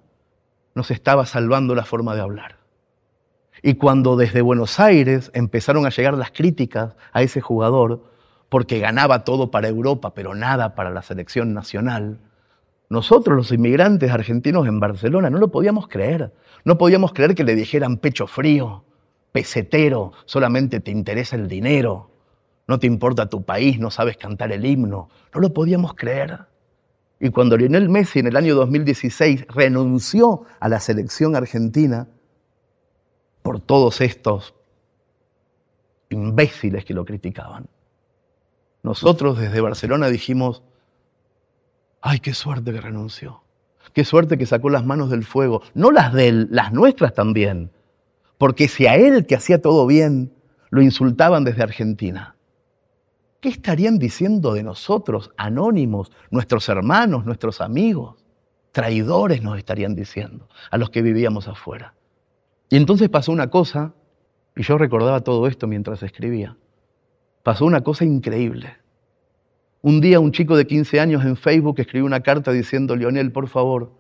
nos estaba salvando la forma de hablar. Y cuando desde Buenos Aires empezaron a llegar las críticas a ese jugador, porque ganaba todo para Europa, pero nada para la selección nacional, nosotros los inmigrantes argentinos en Barcelona no lo podíamos creer. No podíamos creer que le dijeran pecho frío, pesetero, solamente te interesa el dinero, no te importa tu país, no sabes cantar el himno. No lo podíamos creer. Y cuando Lionel Messi en el año 2016 renunció a la selección argentina por todos estos imbéciles que lo criticaban, nosotros desde Barcelona dijimos, ay, qué suerte que renunció, qué suerte que sacó las manos del fuego, no las de él, las nuestras también, porque si a él que hacía todo bien lo insultaban desde Argentina, ¿qué estarían diciendo de nosotros, anónimos, nuestros hermanos, nuestros amigos? Traidores nos estarían diciendo a los que vivíamos afuera. Y entonces pasó una cosa, y yo recordaba todo esto mientras escribía, pasó una cosa increíble. Un día un chico de 15 años en Facebook escribió una carta diciendo, Lionel, por favor,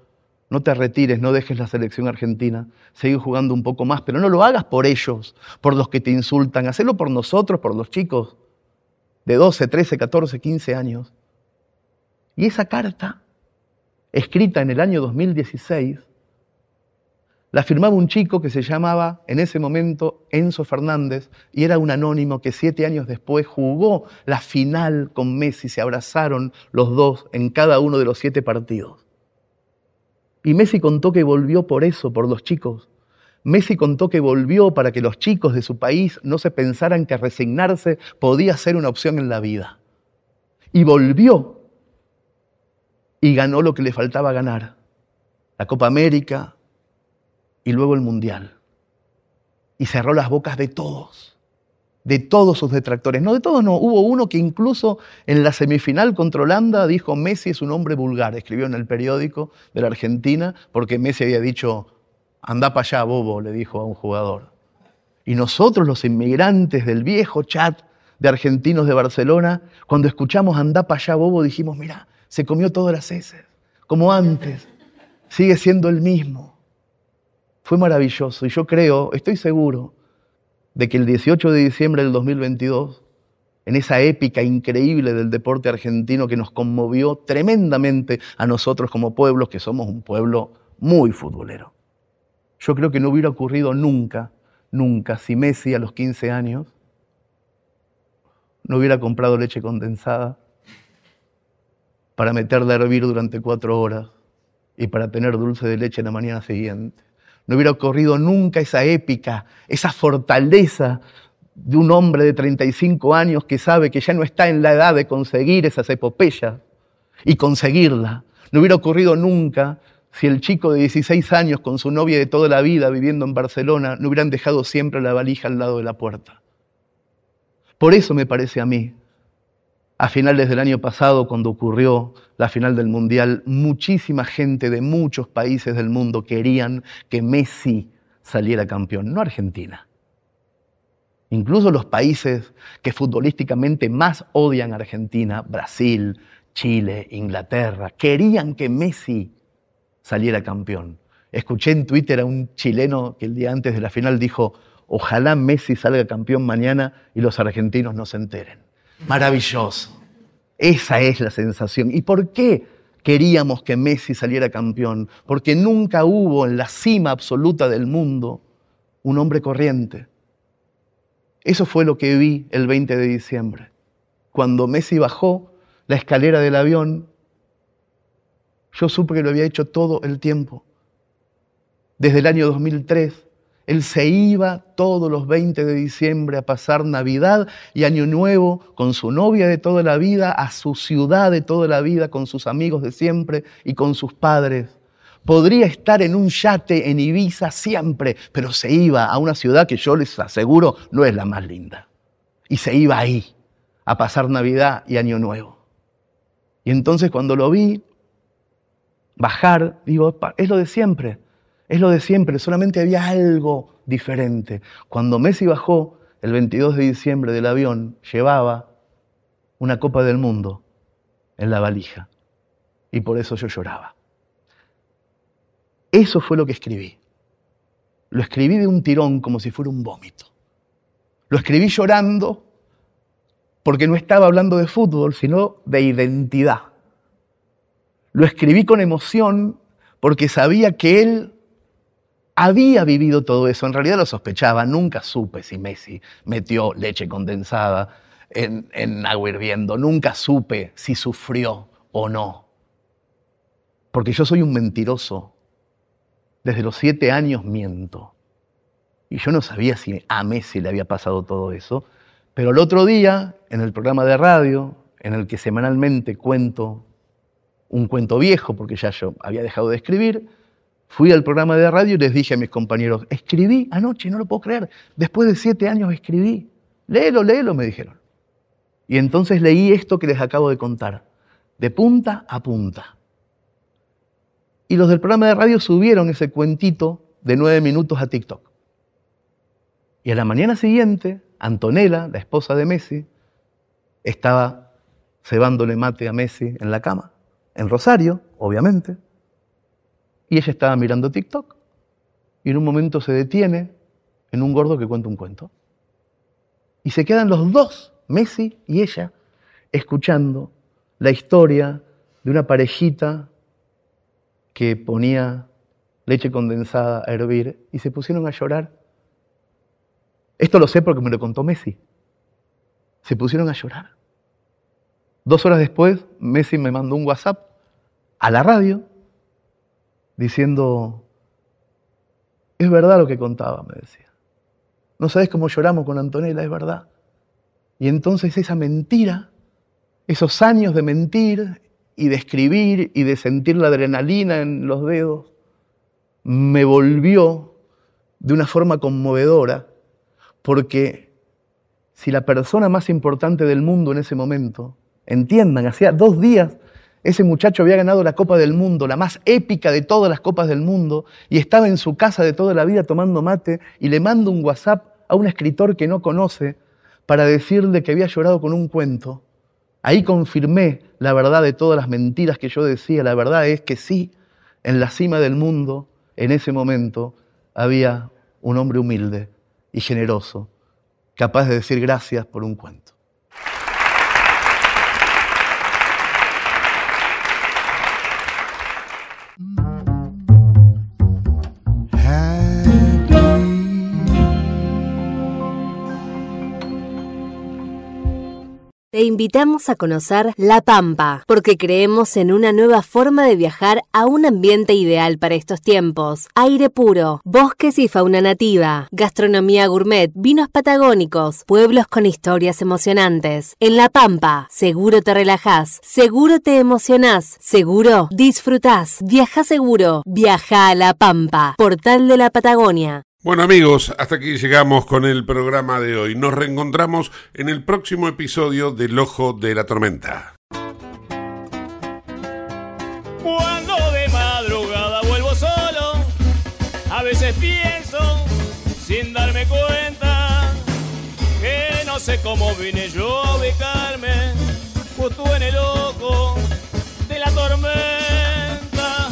no te retires, no dejes la selección argentina, sigue jugando un poco más, pero no lo hagas por ellos, por los que te insultan, hacelo por nosotros, por los chicos de 12, 13, 14, 15 años. Y esa carta, escrita en el año 2016, la firmaba un chico que se llamaba en ese momento Enzo Fernández y era un anónimo que siete años después jugó la final con Messi, se abrazaron los dos en cada uno de los siete partidos. Y Messi contó que volvió por eso, por los chicos. Messi contó que volvió para que los chicos de su país no se pensaran que resignarse podía ser una opción en la vida. Y volvió y ganó lo que le faltaba ganar. La Copa América, y luego el Mundial. Y cerró las bocas de todos, de todos sus detractores. No, de todos no. Hubo uno que incluso en la semifinal contra Holanda dijo Messi es un hombre vulgar. Escribió en el periódico de la Argentina porque Messi había dicho, anda para allá, bobo, le dijo a un jugador. Y nosotros, los inmigrantes del viejo chat de argentinos de Barcelona, cuando escuchamos anda para allá, bobo, dijimos, mira, se comió todas las heces, como antes, sigue siendo el mismo. Fue maravilloso y yo creo, estoy seguro, de que el 18 de diciembre del 2022, en esa épica increíble del deporte argentino que nos conmovió tremendamente a nosotros como pueblos, que somos un pueblo muy futbolero. Yo creo que no hubiera ocurrido nunca, nunca, si Messi a los 15 años no hubiera comprado leche condensada para meterla a hervir durante cuatro horas y para tener dulce de leche en la mañana siguiente no hubiera ocurrido nunca esa épica, esa fortaleza de un hombre de 35 años que sabe que ya no está en la edad de conseguir esas epopeyas y conseguirla. No hubiera ocurrido nunca si el chico de 16 años con su novia de toda la vida viviendo en Barcelona no hubieran dejado siempre la valija al lado de la puerta. Por eso me parece a mí a finales del año pasado, cuando ocurrió la final del Mundial, muchísima gente de muchos países del mundo querían que Messi saliera campeón, no Argentina. Incluso los países que futbolísticamente más odian a Argentina, Brasil, Chile, Inglaterra, querían que Messi saliera campeón. Escuché en Twitter a un chileno que el día antes de la final dijo, ojalá Messi salga campeón mañana y los argentinos no se enteren. Maravilloso. Esa es la sensación. ¿Y por qué queríamos que Messi saliera campeón? Porque nunca hubo en la cima absoluta del mundo un hombre corriente. Eso fue lo que vi el 20 de diciembre. Cuando Messi bajó la escalera del avión, yo supe que lo había hecho todo el tiempo. Desde el año 2003 él se iba todos los 20 de diciembre a pasar Navidad y Año Nuevo con su novia de toda la vida, a su ciudad de toda la vida, con sus amigos de siempre y con sus padres. Podría estar en un yate en Ibiza siempre, pero se iba a una ciudad que yo les aseguro no es la más linda. Y se iba ahí a pasar Navidad y Año Nuevo. Y entonces cuando lo vi bajar, digo, es lo de siempre es lo de siempre, solamente había algo diferente. Cuando Messi bajó el 22 de diciembre del avión, llevaba una Copa del Mundo en la valija. Y por eso yo lloraba. Eso fue lo que escribí. Lo escribí de un tirón como si fuera un vómito. Lo escribí llorando porque no estaba hablando de fútbol, sino de identidad. Lo escribí con emoción porque sabía que él había vivido todo eso. En realidad lo sospechaba, nunca supe si Messi metió leche condensada en, agua hirviendo, nunca supe si sufrió o no. Porque yo soy un mentiroso. Desde los siete años miento. Y yo no sabía si a Messi le había pasado todo eso. Pero el otro día, en el programa de radio, en el que semanalmente cuento un cuento viejo, porque ya yo había dejado de escribir, fui al programa de radio y les dije a mis compañeros, escribí anoche, no lo puedo creer, después de siete años escribí, léelo, léelo, me dijeron. Y entonces leí esto que les acabo de contar, de punta a punta. Y los del programa de radio subieron ese cuentito de nueve minutos a TikTok. Y a la mañana siguiente, Antonella, la esposa de Messi, estaba cebándole mate a Messi en la cama, en Rosario, obviamente, y ella estaba mirando TikTok. Y en un momento se detiene en un gordo que cuenta un cuento. Y se quedan los dos, Messi y ella, escuchando la historia de una parejita que ponía leche condensada a hervir y se pusieron a llorar. Esto lo sé porque me lo contó Messi. Se pusieron a llorar. Dos horas después, Messi me mandó un WhatsApp a la radio diciendo, es verdad lo que contaba, me decía. No sabes cómo lloramos con Antonella, es verdad. Y entonces esa mentira, esos años de mentir y de escribir y de sentir la adrenalina en los dedos, me volvió de una forma conmovedora, porque si la persona más importante del mundo en ese momento, entiendan, hacía dos días ese muchacho había ganado la Copa del Mundo, la más épica de todas las Copas del Mundo, y estaba en su casa de toda la vida tomando mate y le mando un WhatsApp a un escritor que no conoce para decirle que había llorado con un cuento. Ahí confirmé la verdad de todas las mentiras que yo decía. La verdad es que sí, en la cima del mundo, en ese momento, había un hombre humilde y generoso, capaz de decir gracias por un cuento. Te invitamos a conocer La Pampa, porque creemos en una nueva forma de viajar a un ambiente ideal para estos tiempos. Aire puro, bosques y fauna nativa, gastronomía gourmet, vinos patagónicos, pueblos con historias emocionantes. En La Pampa, seguro te relajás, seguro te emocionás, seguro disfrutás. Viaja seguro, viaja a La Pampa, portal de la Patagonia. Bueno amigos, hasta aquí llegamos con el programa de hoy. Nos reencontramos en el próximo episodio del Ojo de la Tormenta. Cuando de madrugada vuelvo solo, a veces pienso, sin darme cuenta, que no sé cómo vine yo a ubicarme justo en el ojo de la tormenta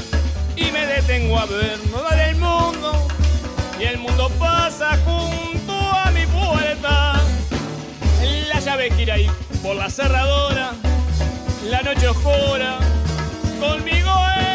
y me detengo a ver y el mundo pasa junto a mi puerta. La llave gira ahí por la cerradora, la noche oscura, conmigo es.